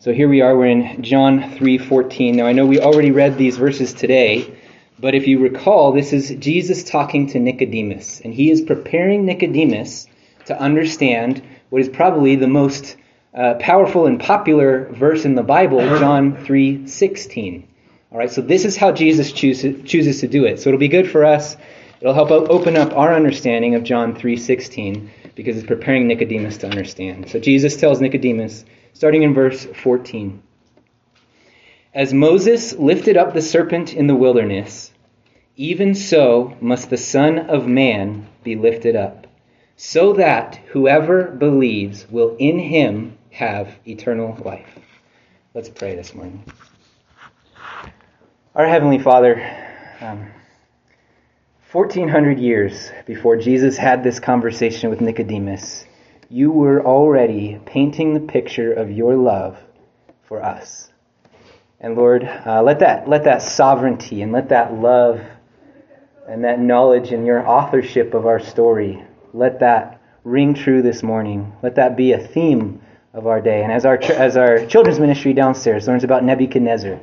So here we are, we're in John 3:14. Now I know we already read these verses today, but if you recall, this is Jesus talking to Nicodemus, and he is preparing Nicodemus to understand what is probably the most uh, powerful and popular verse in the Bible, John 3:16. All right, so this is how Jesus chooses, chooses to do it. So it'll be good for us. It'll help open up our understanding of John 3:16 because it's preparing Nicodemus to understand. So Jesus tells Nicodemus, starting in verse 14. As Moses lifted up the serpent in the wilderness, even so must the Son of Man be lifted up, so that whoever believes will in him have eternal life. Let's pray this morning. Our Heavenly Father, um, 1400 years before Jesus had this conversation with Nicodemus, you were already painting the picture of your love for us. And Lord, uh, let that let that sovereignty and let that love and that knowledge and your authorship of our story, let that ring true this morning. Let that be a theme of our day. And as our as our children's ministry downstairs learns about Nebuchadnezzar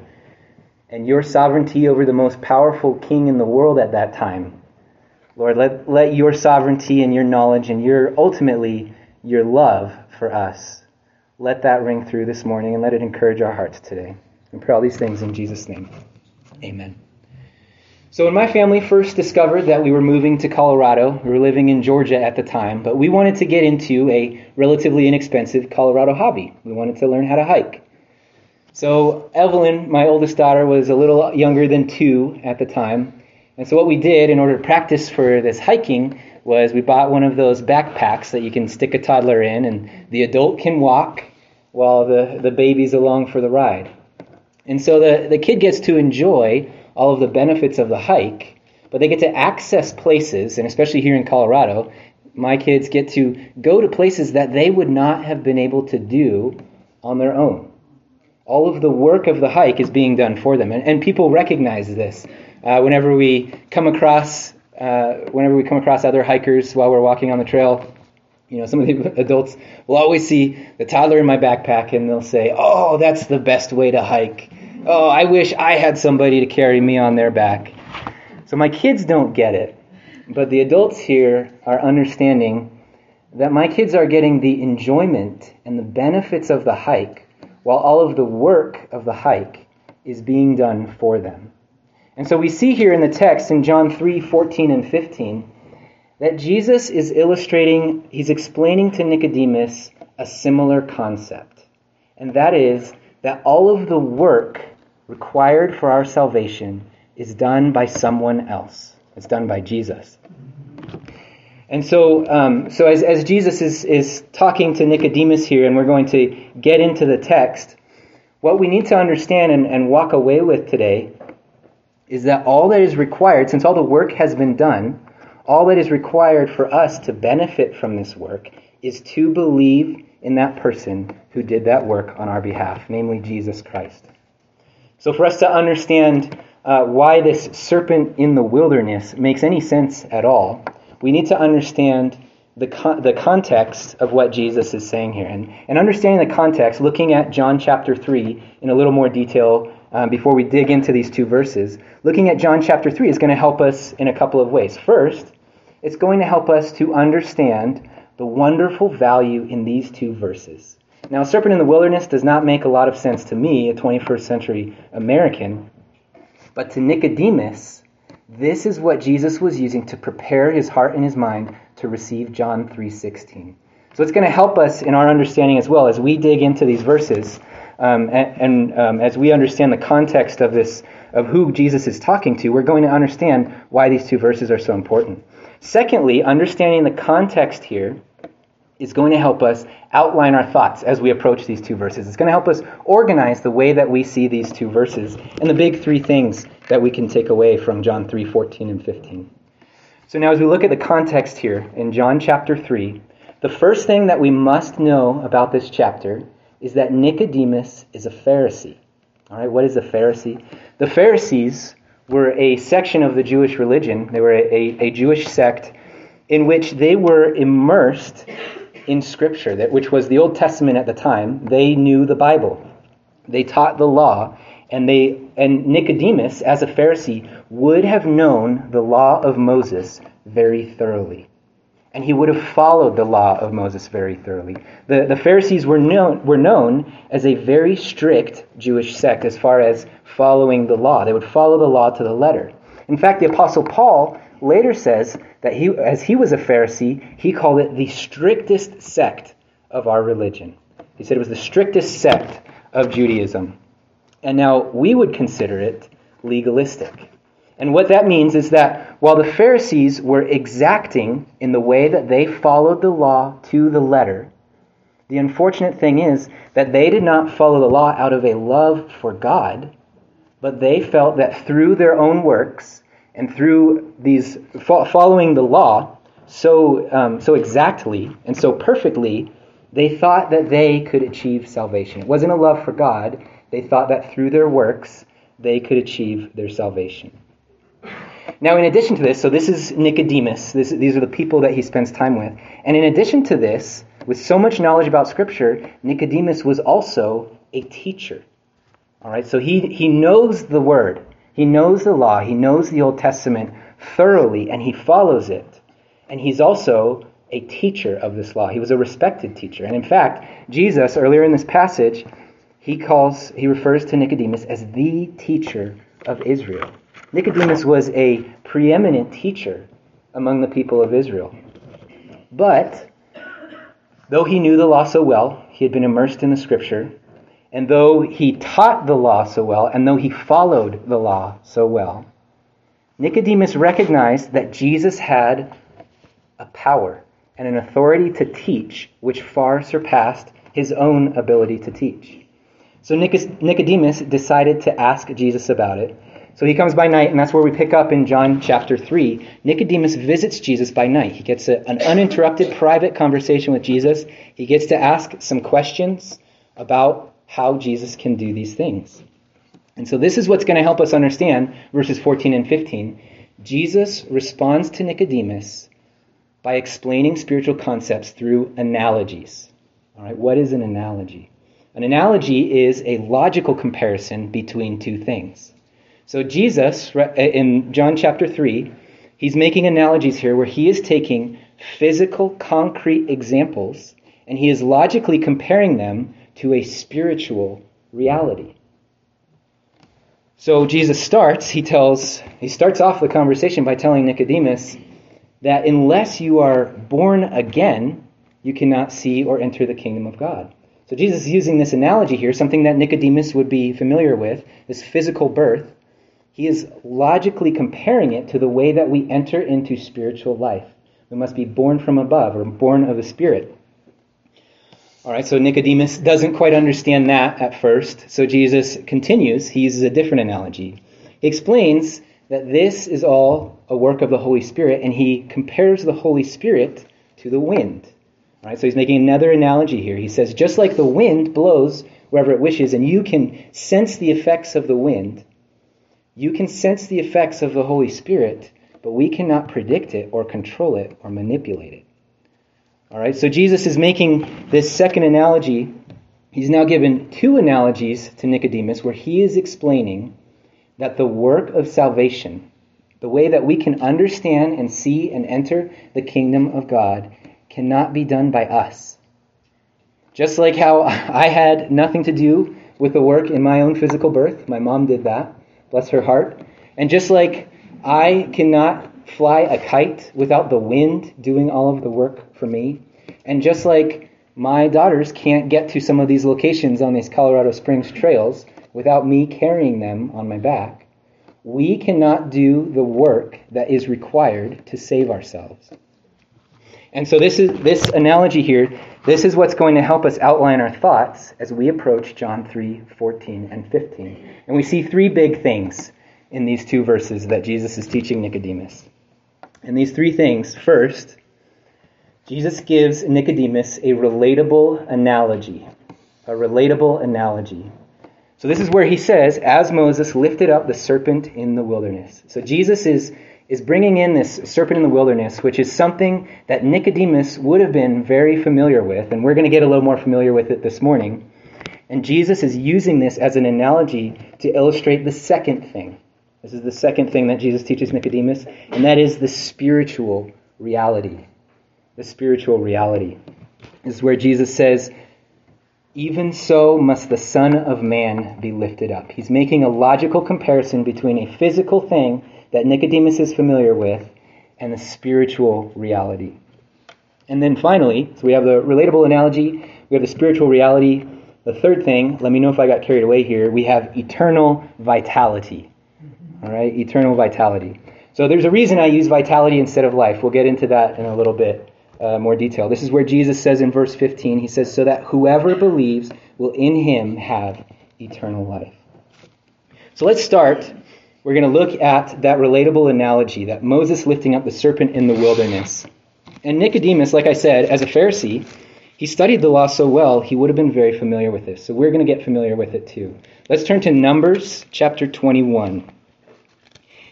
and your sovereignty over the most powerful king in the world at that time, Lord, let let your sovereignty and your knowledge and your ultimately your love for us. Let that ring through this morning and let it encourage our hearts today. And pray all these things in Jesus' name. Amen. So, when my family first discovered that we were moving to Colorado, we were living in Georgia at the time, but we wanted to get into a relatively inexpensive Colorado hobby. We wanted to learn how to hike. So, Evelyn, my oldest daughter, was a little younger than two at the time. And so, what we did in order to practice for this hiking was we bought one of those backpacks that you can stick a toddler in, and the adult can walk while the, the baby's along for the ride. And so the, the kid gets to enjoy all of the benefits of the hike, but they get to access places, and especially here in Colorado, my kids get to go to places that they would not have been able to do on their own. All of the work of the hike is being done for them, and, and people recognize this. Uh, whenever we come across uh, whenever we come across other hikers while we're walking on the trail, you know, some of the adults will always see the toddler in my backpack and they'll say, "Oh, that's the best way to hike." Oh, I wish I had somebody to carry me on their back. So my kids don't get it, but the adults here are understanding that my kids are getting the enjoyment and the benefits of the hike while all of the work of the hike is being done for them. And so we see here in the text in John 3 14 and 15 that Jesus is illustrating, he's explaining to Nicodemus a similar concept. And that is that all of the work required for our salvation is done by someone else. It's done by Jesus. And so, um, so as, as Jesus is, is talking to Nicodemus here, and we're going to get into the text, what we need to understand and, and walk away with today is that all that is required, since all the work has been done, all that is required for us to benefit from this work is to believe in that person who did that work on our behalf, namely Jesus Christ. So, for us to understand uh, why this serpent in the wilderness makes any sense at all, we need to understand the, the context of what Jesus is saying here. And, and understanding the context, looking at John chapter 3 in a little more detail um, before we dig into these two verses, looking at John chapter 3 is going to help us in a couple of ways. First, it's going to help us to understand the wonderful value in these two verses. Now, serpent in the wilderness does not make a lot of sense to me, a 21st century American, but to Nicodemus, this is what Jesus was using to prepare his heart and his mind to receive John 3:16. So it's going to help us in our understanding as well as we dig into these verses um, and, and um, as we understand the context of this of who Jesus is talking to, we're going to understand why these two verses are so important. Secondly, understanding the context here is going to help us outline our thoughts as we approach these two verses. It's going to help us organize the way that we see these two verses and the big three things that we can take away from John 3 14 and 15. So now, as we look at the context here in John chapter 3, the first thing that we must know about this chapter is that Nicodemus is a Pharisee. All right, what is a Pharisee? The Pharisees were a section of the Jewish religion, they were a, a Jewish sect in which they were immersed in Scripture, that, which was the Old Testament at the time. They knew the Bible. They taught the law, and they and Nicodemus, as a Pharisee, would have known the law of Moses very thoroughly. And he would have followed the law of Moses very thoroughly. The, the Pharisees were known, were known as a very strict Jewish sect as far as following the law. They would follow the law to the letter. In fact, the Apostle Paul later says that he, as he was a Pharisee, he called it the strictest sect of our religion. He said it was the strictest sect of Judaism. And now we would consider it legalistic. And what that means is that while the Pharisees were exacting in the way that they followed the law to the letter, the unfortunate thing is that they did not follow the law out of a love for God, but they felt that through their own works and through these following the law so um, so exactly and so perfectly, they thought that they could achieve salvation. It wasn't a love for God. They thought that through their works they could achieve their salvation. Now, in addition to this, so this is Nicodemus. This, these are the people that he spends time with. And in addition to this, with so much knowledge about Scripture, Nicodemus was also a teacher. All right, so he, he knows the Word, he knows the law, he knows the Old Testament thoroughly, and he follows it. And he's also a teacher of this law. He was a respected teacher. And in fact, Jesus, earlier in this passage, he calls, he refers to Nicodemus as the teacher of Israel. Nicodemus was a preeminent teacher among the people of Israel. But, though he knew the law so well, he had been immersed in the scripture, and though he taught the law so well, and though he followed the law so well, Nicodemus recognized that Jesus had a power and an authority to teach which far surpassed his own ability to teach. So Nicodemus decided to ask Jesus about it, so he comes by night, and that's where we pick up in John chapter 3. Nicodemus visits Jesus by night. He gets a, an uninterrupted private conversation with Jesus. He gets to ask some questions about how Jesus can do these things. And so this is what's going to help us understand verses 14 and 15. Jesus responds to Nicodemus by explaining spiritual concepts through analogies. All right, what is an analogy? An analogy is a logical comparison between two things. So, Jesus, eh, in John chapter 3, he's making analogies here where he is taking physical, concrete examples and he is logically comparing them to a spiritual reality. So Jesus starts, he tells, he starts off the conversation by telling Nicodemus that unless you are born again, you cannot see or enter the kingdom of God. So Jesus is using this analogy here, something that Nicodemus would be familiar with, this physical birth. He is logically comparing it to the way that we enter into spiritual life. We must be born from above or born of the Spirit. All right, so Nicodemus doesn't quite understand that at first. So Jesus continues. He uses a different analogy. He explains that this is all a work of the Holy Spirit, and he compares the Holy Spirit to the wind. All right, so he's making another analogy here. He says, just like the wind blows wherever it wishes, and you can sense the effects of the wind, you can sense the effects of the Holy Spirit, but we cannot predict it or control it or manipulate it. All right, so Jesus is making this second analogy. He's now given two analogies to Nicodemus where he is explaining that the work of salvation, the way that we can understand and see and enter the kingdom of God, cannot be done by us. Just like how I had nothing to do with the work in my own physical birth, my mom did that bless her heart. And just like I cannot fly a kite without the wind doing all of the work for me, and just like my daughters can't get to some of these locations on these Colorado Springs trails without me carrying them on my back, we cannot do the work that is required to save ourselves. And so this is this analogy here, this is what's going to help us outline our thoughts as we approach John 3, 14 and 15. And we see three big things in these two verses that Jesus is teaching Nicodemus. And these three things, first, Jesus gives Nicodemus a relatable analogy. A relatable analogy. So this is where he says, as Moses lifted up the serpent in the wilderness. So Jesus is is bringing in this serpent in the wilderness, which is something that Nicodemus would have been very familiar with, and we're going to get a little more familiar with it this morning. And Jesus is using this as an analogy to illustrate the second thing. This is the second thing that Jesus teaches Nicodemus, and that is the spiritual reality. The spiritual reality. This is where Jesus says, Even so must the Son of Man be lifted up. He's making a logical comparison between a physical thing that Nicodemus is familiar with and the spiritual reality. And then finally, so we have the relatable analogy, we have the spiritual reality. The third thing, let me know if I got carried away here, we have eternal vitality. All right, eternal vitality. So there's a reason I use vitality instead of life. We'll get into that in a little bit uh, more detail. This is where Jesus says in verse 15, he says, So that whoever believes will in him have eternal life. So let's start. We're going to look at that relatable analogy that Moses lifting up the serpent in the wilderness. And Nicodemus, like I said, as a Pharisee, he studied the law so well, he would have been very familiar with this. So we're going to get familiar with it too. Let's turn to Numbers chapter 21.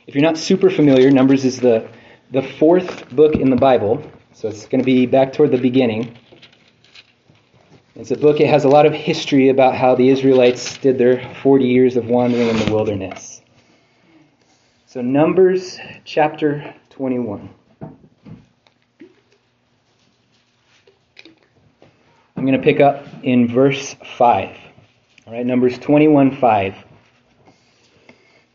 If you're not super familiar, Numbers is the, the fourth book in the Bible. So it's going to be back toward the beginning. It's a book, it has a lot of history about how the Israelites did their 40 years of wandering in the wilderness. So, Numbers chapter 21. I'm going to pick up in verse 5. All right, Numbers 21 5.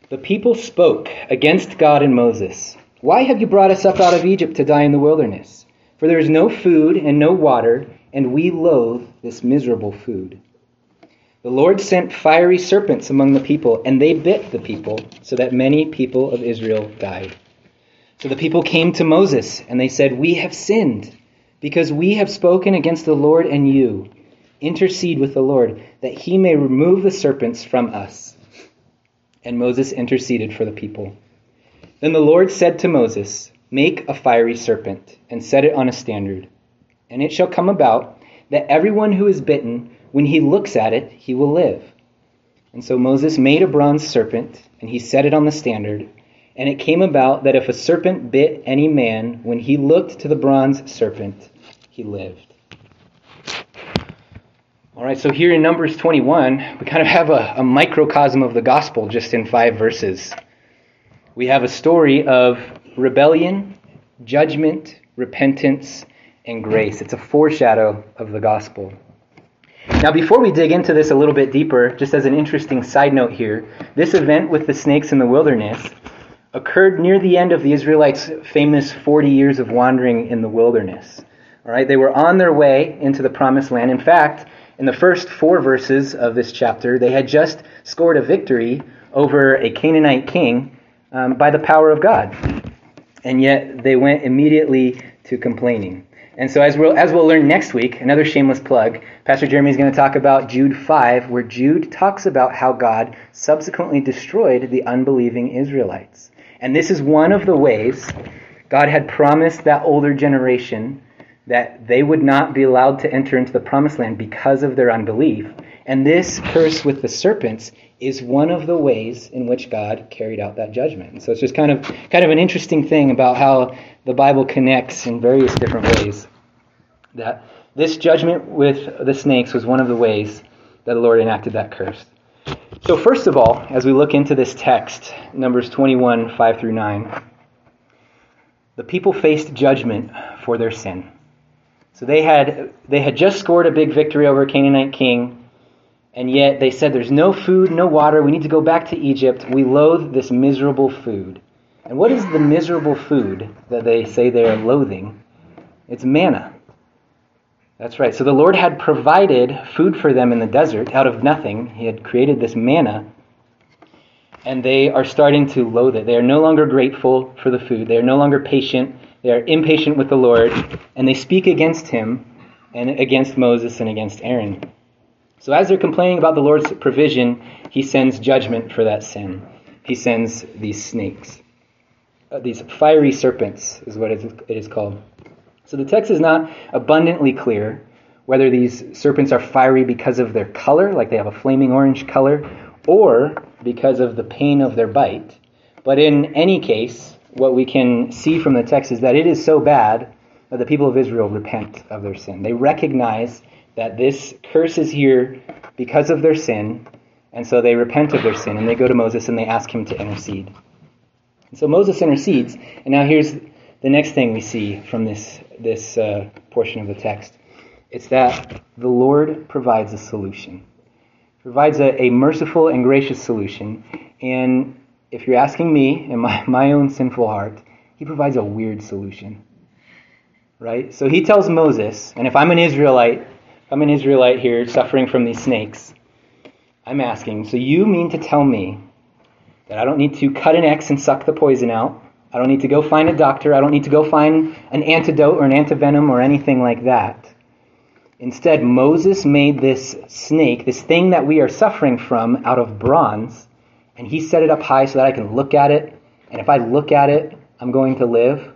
The people spoke against God and Moses. Why have you brought us up out of Egypt to die in the wilderness? For there is no food and no water, and we loathe this miserable food. The Lord sent fiery serpents among the people, and they bit the people, so that many people of Israel died. So the people came to Moses, and they said, We have sinned, because we have spoken against the Lord and you. Intercede with the Lord, that he may remove the serpents from us. And Moses interceded for the people. Then the Lord said to Moses, Make a fiery serpent, and set it on a standard. And it shall come about that everyone who is bitten, when he looks at it, he will live. And so Moses made a bronze serpent, and he set it on the standard. And it came about that if a serpent bit any man, when he looked to the bronze serpent, he lived. All right, so here in Numbers 21, we kind of have a, a microcosm of the gospel just in five verses. We have a story of rebellion, judgment, repentance, and grace. It's a foreshadow of the gospel. Now, before we dig into this a little bit deeper, just as an interesting side note here, this event with the snakes in the wilderness occurred near the end of the Israelites' famous 40 years of wandering in the wilderness. All right, they were on their way into the promised land. In fact, in the first four verses of this chapter, they had just scored a victory over a Canaanite king um, by the power of God. And yet they went immediately to complaining. And so, as we'll, as we'll learn next week, another shameless plug, Pastor Jeremy is going to talk about Jude 5, where Jude talks about how God subsequently destroyed the unbelieving Israelites. And this is one of the ways God had promised that older generation that they would not be allowed to enter into the promised land because of their unbelief. And this curse with the serpents is one of the ways in which God carried out that judgment. so it's just kind of kind of an interesting thing about how the Bible connects in various different ways. That this judgment with the snakes was one of the ways that the Lord enacted that curse. So first of all, as we look into this text, Numbers 21, 5 through 9, the people faced judgment for their sin. So they had they had just scored a big victory over a Canaanite king and yet they said, There's no food, no water. We need to go back to Egypt. We loathe this miserable food. And what is the miserable food that they say they are loathing? It's manna. That's right. So the Lord had provided food for them in the desert out of nothing. He had created this manna. And they are starting to loathe it. They are no longer grateful for the food. They are no longer patient. They are impatient with the Lord. And they speak against him and against Moses and against Aaron. So as they're complaining about the Lord's provision, he sends judgment for that sin. He sends these snakes. Uh, these fiery serpents is what it is called. So the text is not abundantly clear whether these serpents are fiery because of their color, like they have a flaming orange color, or because of the pain of their bite. But in any case, what we can see from the text is that it is so bad that the people of Israel repent of their sin. They recognize that this curse is here because of their sin, and so they repent of their sin and they go to Moses and they ask him to intercede. And so Moses intercedes, and now here's the next thing we see from this this uh, portion of the text. It's that the Lord provides a solution, provides a, a merciful and gracious solution, and if you're asking me in my, my own sinful heart, he provides a weird solution. Right? So he tells Moses, and if I'm an Israelite, I'm an Israelite here suffering from these snakes, I'm asking, so you mean to tell me that I don't need to cut an X and suck the poison out? I don't need to go find a doctor. I don't need to go find an antidote or an antivenom or anything like that. Instead, Moses made this snake, this thing that we are suffering from, out of bronze, and he set it up high so that I can look at it. And if I look at it, I'm going to live.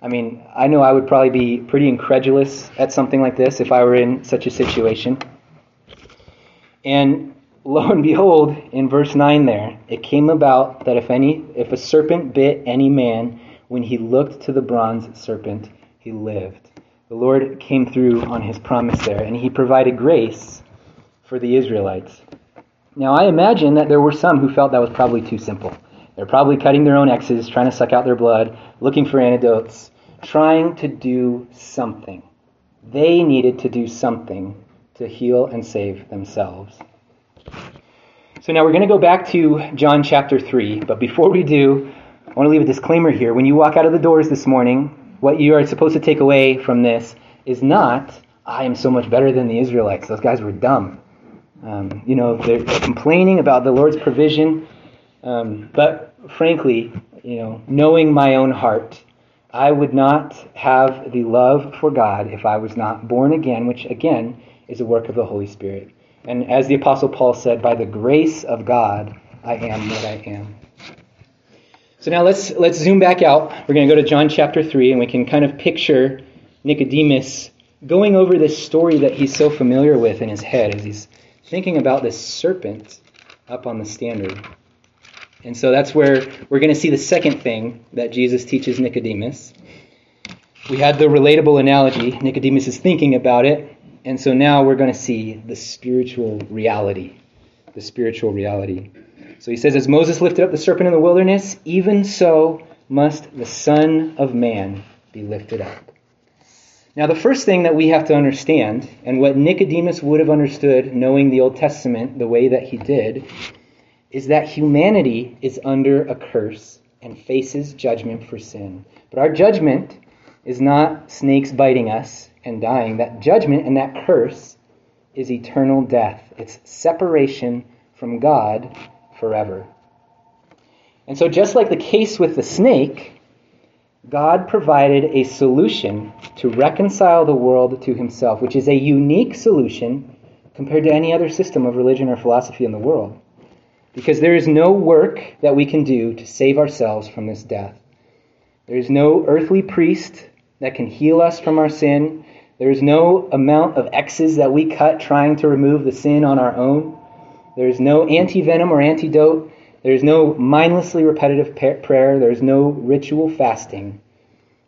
I mean, I know I would probably be pretty incredulous at something like this if I were in such a situation. And lo and behold, in verse 9 there, it came about that if any if a serpent bit any man, when he looked to the bronze serpent, he lived. The Lord came through on his promise there, and he provided grace for the Israelites. Now, I imagine that there were some who felt that was probably too simple. They're probably cutting their own X's, trying to suck out their blood, looking for antidotes, trying to do something. They needed to do something to heal and save themselves. So now we're going to go back to John chapter 3, but before we do, I want to leave a disclaimer here. When you walk out of the doors this morning, what you are supposed to take away from this is not, I am so much better than the Israelites. Those guys were dumb. Um, you know, they're complaining about the Lord's provision. Um, but frankly, you know, knowing my own heart, I would not have the love for God if I was not born again, which again is a work of the Holy Spirit. And as the Apostle Paul said, by the grace of God, I am what I am. So now let's let's zoom back out. We're going to go to John chapter 3 and we can kind of picture Nicodemus going over this story that he's so familiar with in his head as he's thinking about this serpent up on the standard. And so that's where we're going to see the second thing that Jesus teaches Nicodemus. We had the relatable analogy. Nicodemus is thinking about it. And so now we're going to see the spiritual reality. The spiritual reality. So he says, As Moses lifted up the serpent in the wilderness, even so must the Son of Man be lifted up. Now, the first thing that we have to understand, and what Nicodemus would have understood knowing the Old Testament the way that he did, is that humanity is under a curse and faces judgment for sin. But our judgment is not snakes biting us and dying. That judgment and that curse is eternal death, it's separation from God forever. And so, just like the case with the snake, God provided a solution to reconcile the world to himself, which is a unique solution compared to any other system of religion or philosophy in the world. Because there is no work that we can do to save ourselves from this death. There is no earthly priest that can heal us from our sin. There is no amount of X's that we cut trying to remove the sin on our own. There is no anti-venom or antidote there's no mindlessly repetitive prayer. There's no ritual fasting.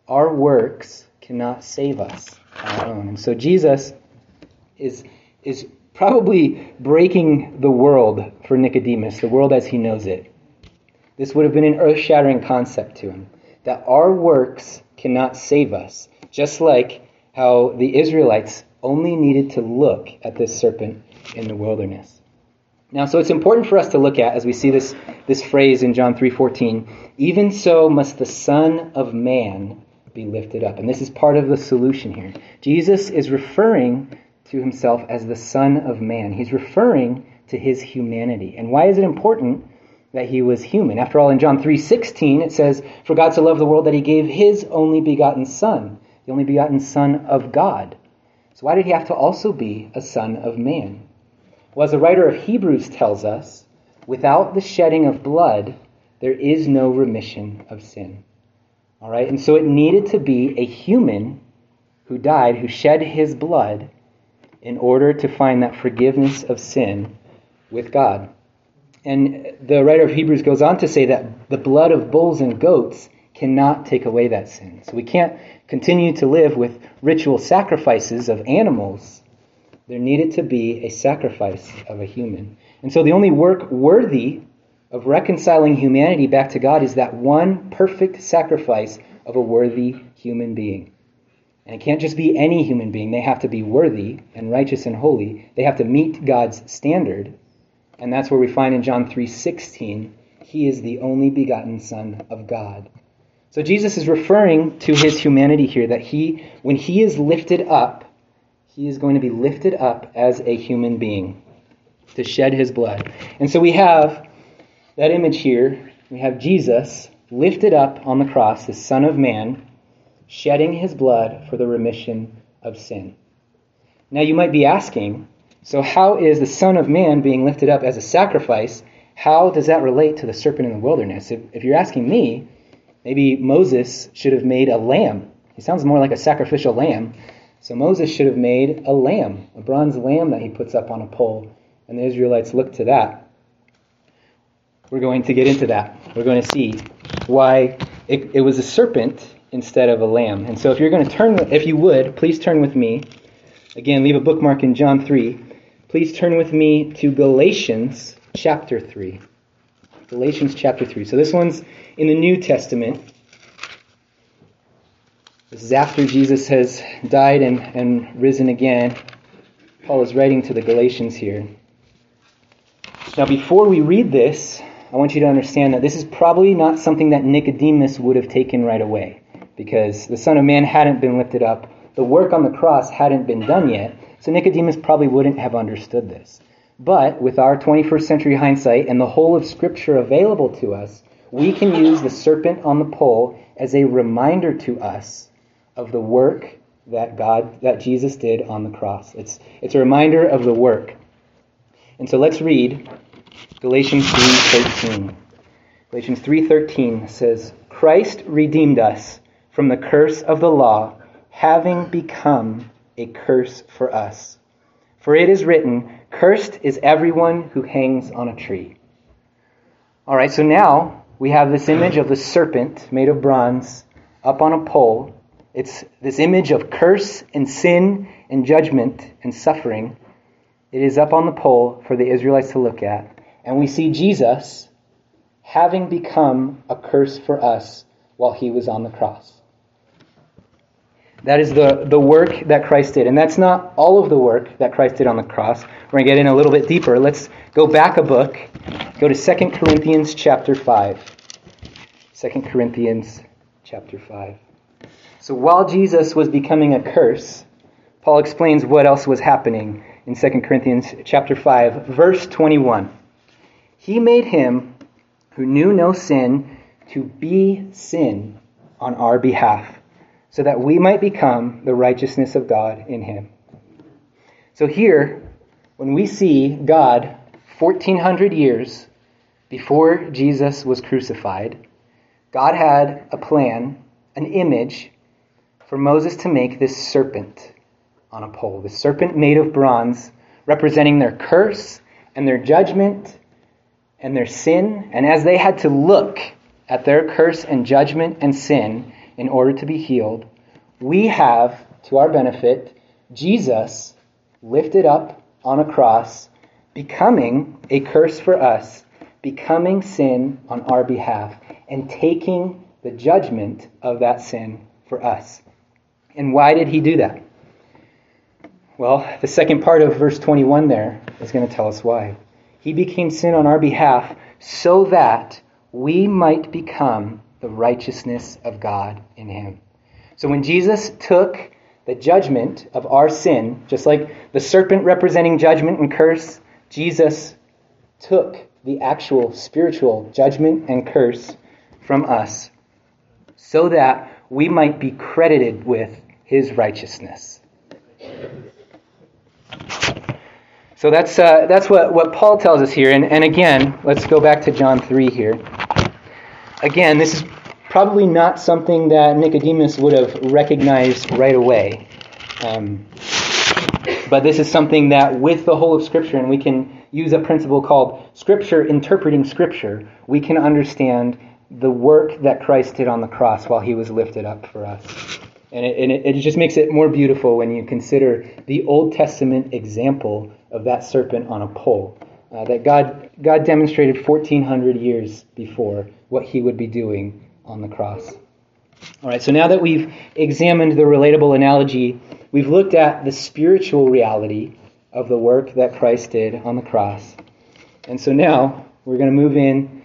Our works cannot save us on our own. And so Jesus is, is probably breaking the world for Nicodemus, the world as he knows it. This would have been an earth shattering concept to him that our works cannot save us, just like how the Israelites only needed to look at this serpent in the wilderness. Now, so it's important for us to look at as we see this, this phrase in John 3:14, even so must the Son of Man be lifted up. And this is part of the solution here. Jesus is referring to himself as the Son of Man. He's referring to his humanity. And why is it important that he was human? After all, in John 3:16 it says, "For God so loved the world that he gave his only begotten son, the only begotten son of God." So why did he have to also be a son of man? Well, as the writer of Hebrews tells us, without the shedding of blood, there is no remission of sin. All right? And so it needed to be a human who died, who shed his blood in order to find that forgiveness of sin with God. And the writer of Hebrews goes on to say that the blood of bulls and goats cannot take away that sin. So we can't continue to live with ritual sacrifices of animals there needed to be a sacrifice of a human. And so the only work worthy of reconciling humanity back to God is that one perfect sacrifice of a worthy human being. And it can't just be any human being. They have to be worthy and righteous and holy. They have to meet God's standard. And that's where we find in John 3:16, he is the only begotten son of God. So Jesus is referring to his humanity here that he when he is lifted up, he is going to be lifted up as a human being to shed his blood. And so we have that image here. We have Jesus lifted up on the cross, the Son of Man, shedding his blood for the remission of sin. Now you might be asking, so how is the Son of Man being lifted up as a sacrifice? How does that relate to the serpent in the wilderness? If, if you're asking me, maybe Moses should have made a lamb. He sounds more like a sacrificial lamb. So Moses should have made a lamb, a bronze lamb that he puts up on a pole, and the Israelites look to that. We're going to get into that. We're going to see why it, it was a serpent instead of a lamb. And so if you're going to turn, if you would, please turn with me. Again, leave a bookmark in John 3. Please turn with me to Galatians chapter 3. Galatians chapter 3. So this one's in the New Testament. This is after Jesus has died and, and risen again. Paul is writing to the Galatians here. Now, before we read this, I want you to understand that this is probably not something that Nicodemus would have taken right away because the Son of Man hadn't been lifted up. The work on the cross hadn't been done yet, so Nicodemus probably wouldn't have understood this. But with our 21st century hindsight and the whole of Scripture available to us, we can use the serpent on the pole as a reminder to us of the work that God, that Jesus did on the cross. It's, it's a reminder of the work. And so let's read Galatians 3:13. Galatians 3:13 says, "Christ redeemed us from the curse of the law, having become a curse for us. For it is written, cursed is everyone who hangs on a tree." All right, so now we have this image of the serpent made of bronze up on a pole. It's this image of curse and sin and judgment and suffering. It is up on the pole for the Israelites to look at. And we see Jesus having become a curse for us while he was on the cross. That is the, the work that Christ did. And that's not all of the work that Christ did on the cross. We're going to get in a little bit deeper. Let's go back a book. Go to 2 Corinthians chapter 5. 2 Corinthians chapter 5. So while Jesus was becoming a curse, Paul explains what else was happening in 2 Corinthians chapter 5, verse 21. He made him who knew no sin to be sin on our behalf, so that we might become the righteousness of God in him. So here, when we see God 1400 years before Jesus was crucified, God had a plan, an image for Moses to make this serpent on a pole. The serpent made of bronze, representing their curse and their judgment and their sin, and as they had to look at their curse and judgment and sin in order to be healed, we have, to our benefit, Jesus lifted up on a cross, becoming a curse for us, becoming sin on our behalf, and taking the judgment of that sin for us. And why did he do that? Well, the second part of verse 21 there is going to tell us why. He became sin on our behalf so that we might become the righteousness of God in him. So when Jesus took the judgment of our sin, just like the serpent representing judgment and curse, Jesus took the actual spiritual judgment and curse from us so that we might be credited with his righteousness. So that's, uh, that's what, what Paul tells us here. And, and again, let's go back to John 3 here. Again, this is probably not something that Nicodemus would have recognized right away. Um, but this is something that, with the whole of Scripture, and we can use a principle called Scripture interpreting Scripture, we can understand the work that Christ did on the cross while he was lifted up for us. And it, and it, just makes it more beautiful when you consider the Old Testament example of that serpent on a pole uh, that God, God demonstrated 1,400 years before what he would be doing on the cross. All right, so now that we've examined the relatable analogy, we've looked at the spiritual reality of the work that Christ did on the cross. And so now we're going to move in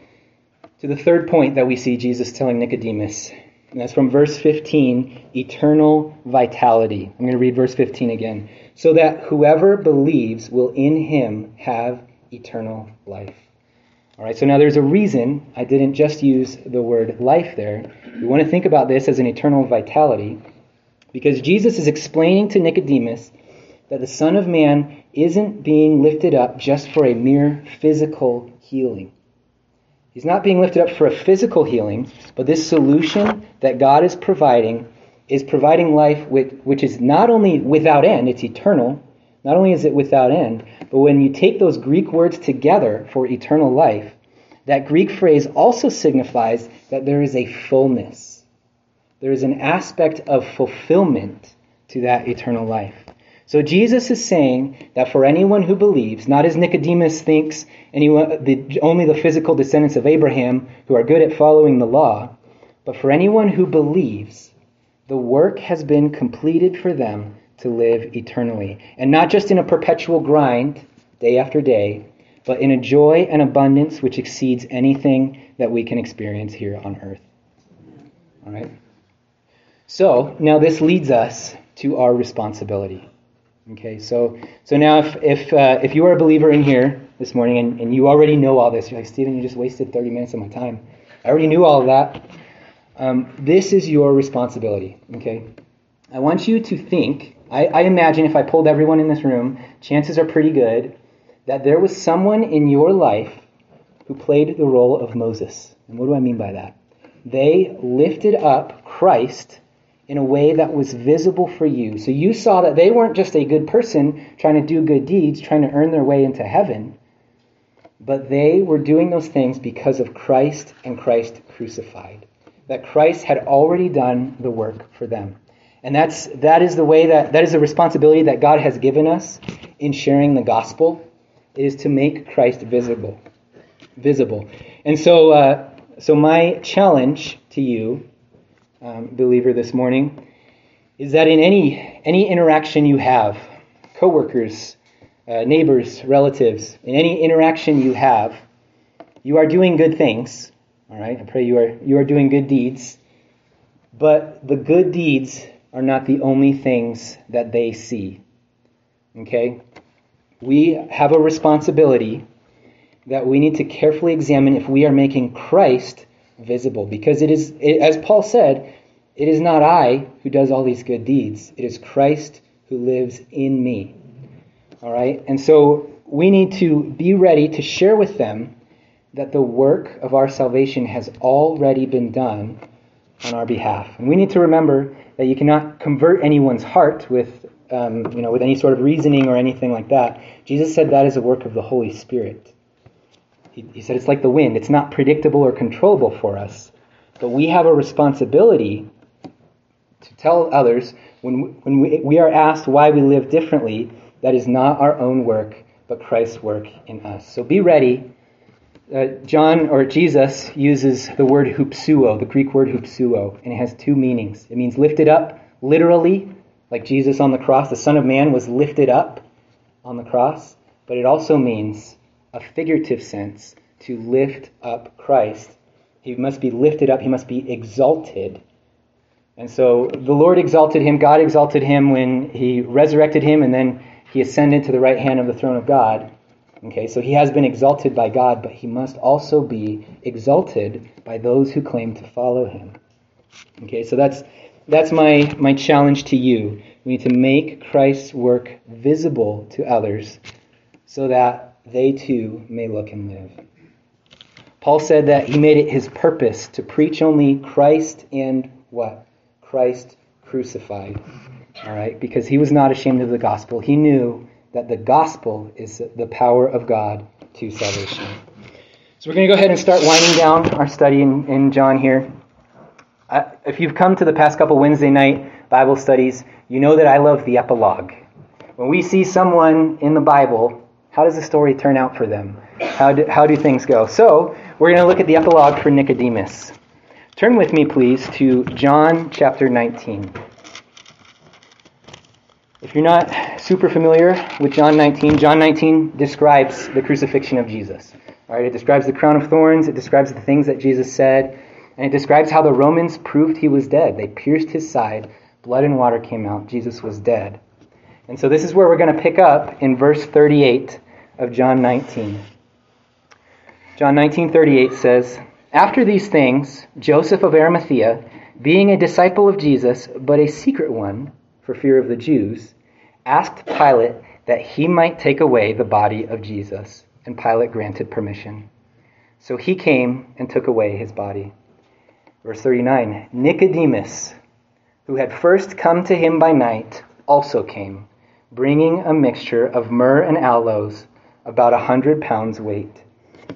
to the third point that we see Jesus telling Nicodemus. And that's from verse 15 eternal vitality. I'm going to read verse 15 again. So that whoever believes will in him have eternal life. All right, so now there's a reason I didn't just use the word life there. We want to think about this as an eternal vitality because Jesus is explaining to Nicodemus that the Son of Man isn't being lifted up just for a mere physical healing. He's not being lifted up for a physical healing, but this solution that God is providing is providing life which is not only without end, it's eternal. Not only is it without end, but when you take those Greek words together for eternal life, that Greek phrase also signifies that there is a fullness. There is an aspect of fulfillment to that eternal life. So Jesus is saying that for anyone who believes, not as Nicodemus thinks, anyone, the, only the physical descendants of Abraham who are good at following the law, but for anyone who believes, the work has been completed for them to live eternally. And not just in a perpetual grind, day after day, but in a joy and abundance which exceeds anything that we can experience here on earth. All right? So, now this leads us to our responsibility. Okay, so so now if if uh, if you are a believer in here this morning and, and you already know all this, you're like Stephen, you just wasted 30 minutes of my time. I already knew all of that. Um, this is your responsibility. Okay, I want you to think I, I imagine if I pulled everyone in this room, chances are pretty good that there was someone in your life who played the role of Moses. And what do I mean by that? They lifted up Christ in a way that was visible for you. So you saw that they weren't just a good person trying to do good deeds, trying to earn their way into heaven, but they were doing those things because of Christ and Christ crucified. That Christ had already done the work for them. And that's, that is the way that, that is the responsibility that God has given us in sharing the gospel, is to make Christ visible. Visible. And so, uh, so my challenge to you, um, believer, this morning, is that in any, any interaction you have, coworkers, uh, neighbors, relatives, in any interaction you have, you are doing good things. All right, I pray you are you are doing good deeds. But the good deeds are not the only things that they see. Okay? We have a responsibility that we need to carefully examine if we are making Christ visible. Because it is, as Paul said, it is not I who does all these good deeds, it is Christ who lives in me. All right? And so we need to be ready to share with them that the work of our salvation has already been done on our behalf. And we need to remember that you cannot convert anyone's heart with, um, you know, with any sort of reasoning or anything like that. Jesus said that is a work of the Holy Spirit. He, he said it's like the wind; it's not predictable or controllable for us, but we have a responsibility to tell others when when we, we are asked why we live differently. That is not our own work, but Christ's work in us. So be ready uh, John or Jesus uses the word hupsuo, the Greek word hupsuo, and it has two meanings. It means lifted up, literally, like Jesus on the cross, the Son of Man was lifted up on the cross, but it also means a figurative sense to lift up Christ. He must be lifted up, he must be exalted. And so the Lord exalted him, God exalted him when he resurrected him, and then he ascended to the right hand of the throne of God. Okay, so he has been exalted by God, but he must also be exalted by those who claim to follow him. Okay, so that's that's my my challenge to you. We need to make Christ's work visible to others so that they too may look and live. Paul said that he made it his purpose to preach only Christ and what? Christ crucified. All right, because he was not ashamed of the gospel. He knew that the gospel is the power of God to salvation. So we're going to go ahead and start winding down our study in, in John here. If you've come to the past couple Wednesday night Bible studies, you know that I love the epilogue. When we see someone in the Bible, how does the story turn out for them? How do, how do things go? So, we're going to look at the epilogue for Nicodemus. Turn with me, please, to John chapter 19. If you're not super familiar with John 19, John 19 describes the crucifixion of Jesus. All right, it describes the crown of thorns, it describes the things that Jesus said, and it describes how the Romans proved he was dead. They pierced his side, blood and water came out, Jesus was dead. And so this is where we're going to pick up in verse 38 of John 19. John 19:38 says, "After these things, Joseph of Arimathea, being a disciple of Jesus, but a secret one for fear of the Jews, asked Pilate that he might take away the body of Jesus, and Pilate granted permission. So he came and took away his body." Verse 39, Nicodemus, who had first come to him by night, also came, bringing a mixture of myrrh and aloes, about a hundred pounds weight.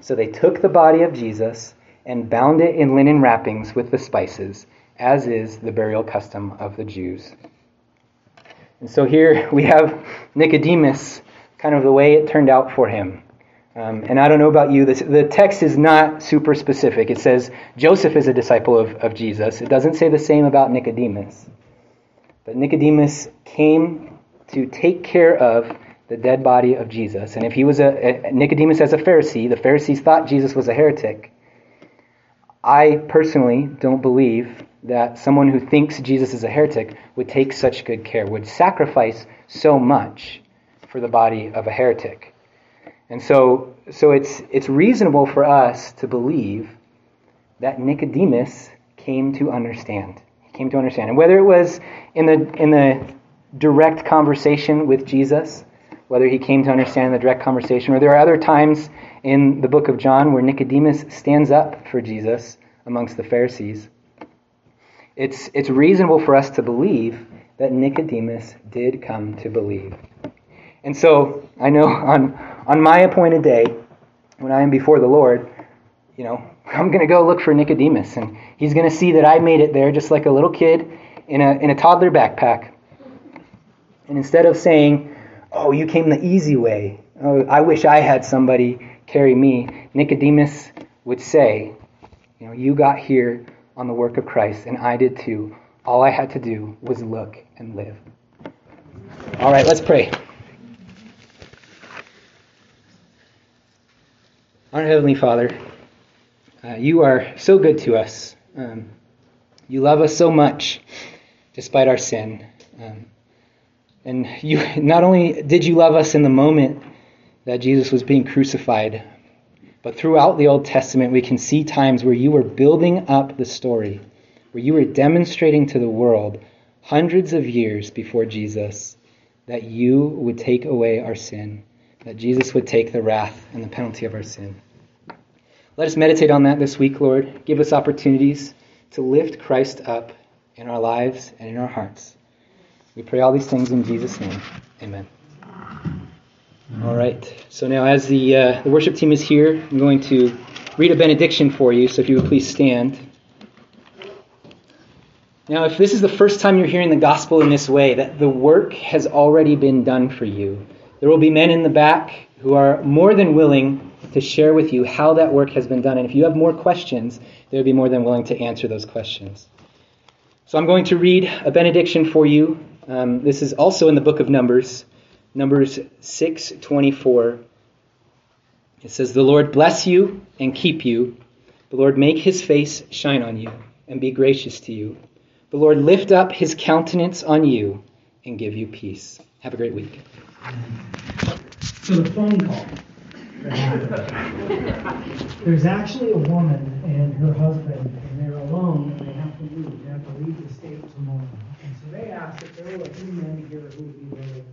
So they took the body of Jesus and bound it in linen wrappings with the spices, as is the burial custom of the Jews. And so here we have Nicodemus, kind of the way it turned out for him. Um, and I don't know about you, this, the text is not super specific. It says Joseph is a disciple of, of Jesus. It doesn't say the same about Nicodemus. But Nicodemus came to take care of the dead body of Jesus. And if he was a, a Nicodemus as a Pharisee, the Pharisees thought Jesus was a heretic. I personally don't believe that someone who thinks Jesus is a heretic would take such good care, would sacrifice so much for the body of a heretic. And so, so it's, it's reasonable for us to believe that Nicodemus came to understand. He came to understand. And whether it was in the, in the direct conversation with Jesus, whether he came to understand the direct conversation, or there are other times in the book of John where Nicodemus stands up for Jesus amongst the Pharisees. It's, it's reasonable for us to believe that Nicodemus did come to believe. And so I know on, on my appointed day, when I am before the Lord, you know, I'm going to go look for Nicodemus, and he's going to see that I made it there just like a little kid in a, in a toddler backpack. And instead of saying, Oh, you came the easy way, oh, I wish I had somebody carry me, Nicodemus would say, You know, you got here on the work of Christ, and I did too. All I had to do was look and live. All right, let's pray. Our Heavenly Father, uh, you are so good to us. Um, you love us so much despite our sin. Um, and you not only did you love us in the moment that Jesus was being crucified, but throughout the Old Testament, we can see times where you were building up the story, where you were demonstrating to the world hundreds of years before Jesus that you would take away our sin, that Jesus would take the wrath and the penalty of our sin. Let us meditate on that this week, Lord. Give us opportunities to lift Christ up in our lives and in our hearts. We pray all these things in Jesus' name. Amen. All right. So now, as the, uh, the worship team is here, I'm going to read a benediction for you. So if you would please stand. Now, if this is the first time you're hearing the gospel in this way, that the work has already been done for you, there will be men in the back who are more than willing to share with you how that work has been done. And if you have more questions, they'll be more than willing to answer those questions. So I'm going to read a benediction for you. Um, this is also in the book of Numbers. Numbers 6:24. It says, "The Lord bless you and keep you. The Lord make his face shine on you and be gracious to you. The Lord lift up his countenance on you and give you peace." Have a great week. So the phone call. There's actually a woman and her husband, and they're alone, and they have to leave. They have to leave the state tomorrow. And so they asked if there were a few men here who would be willing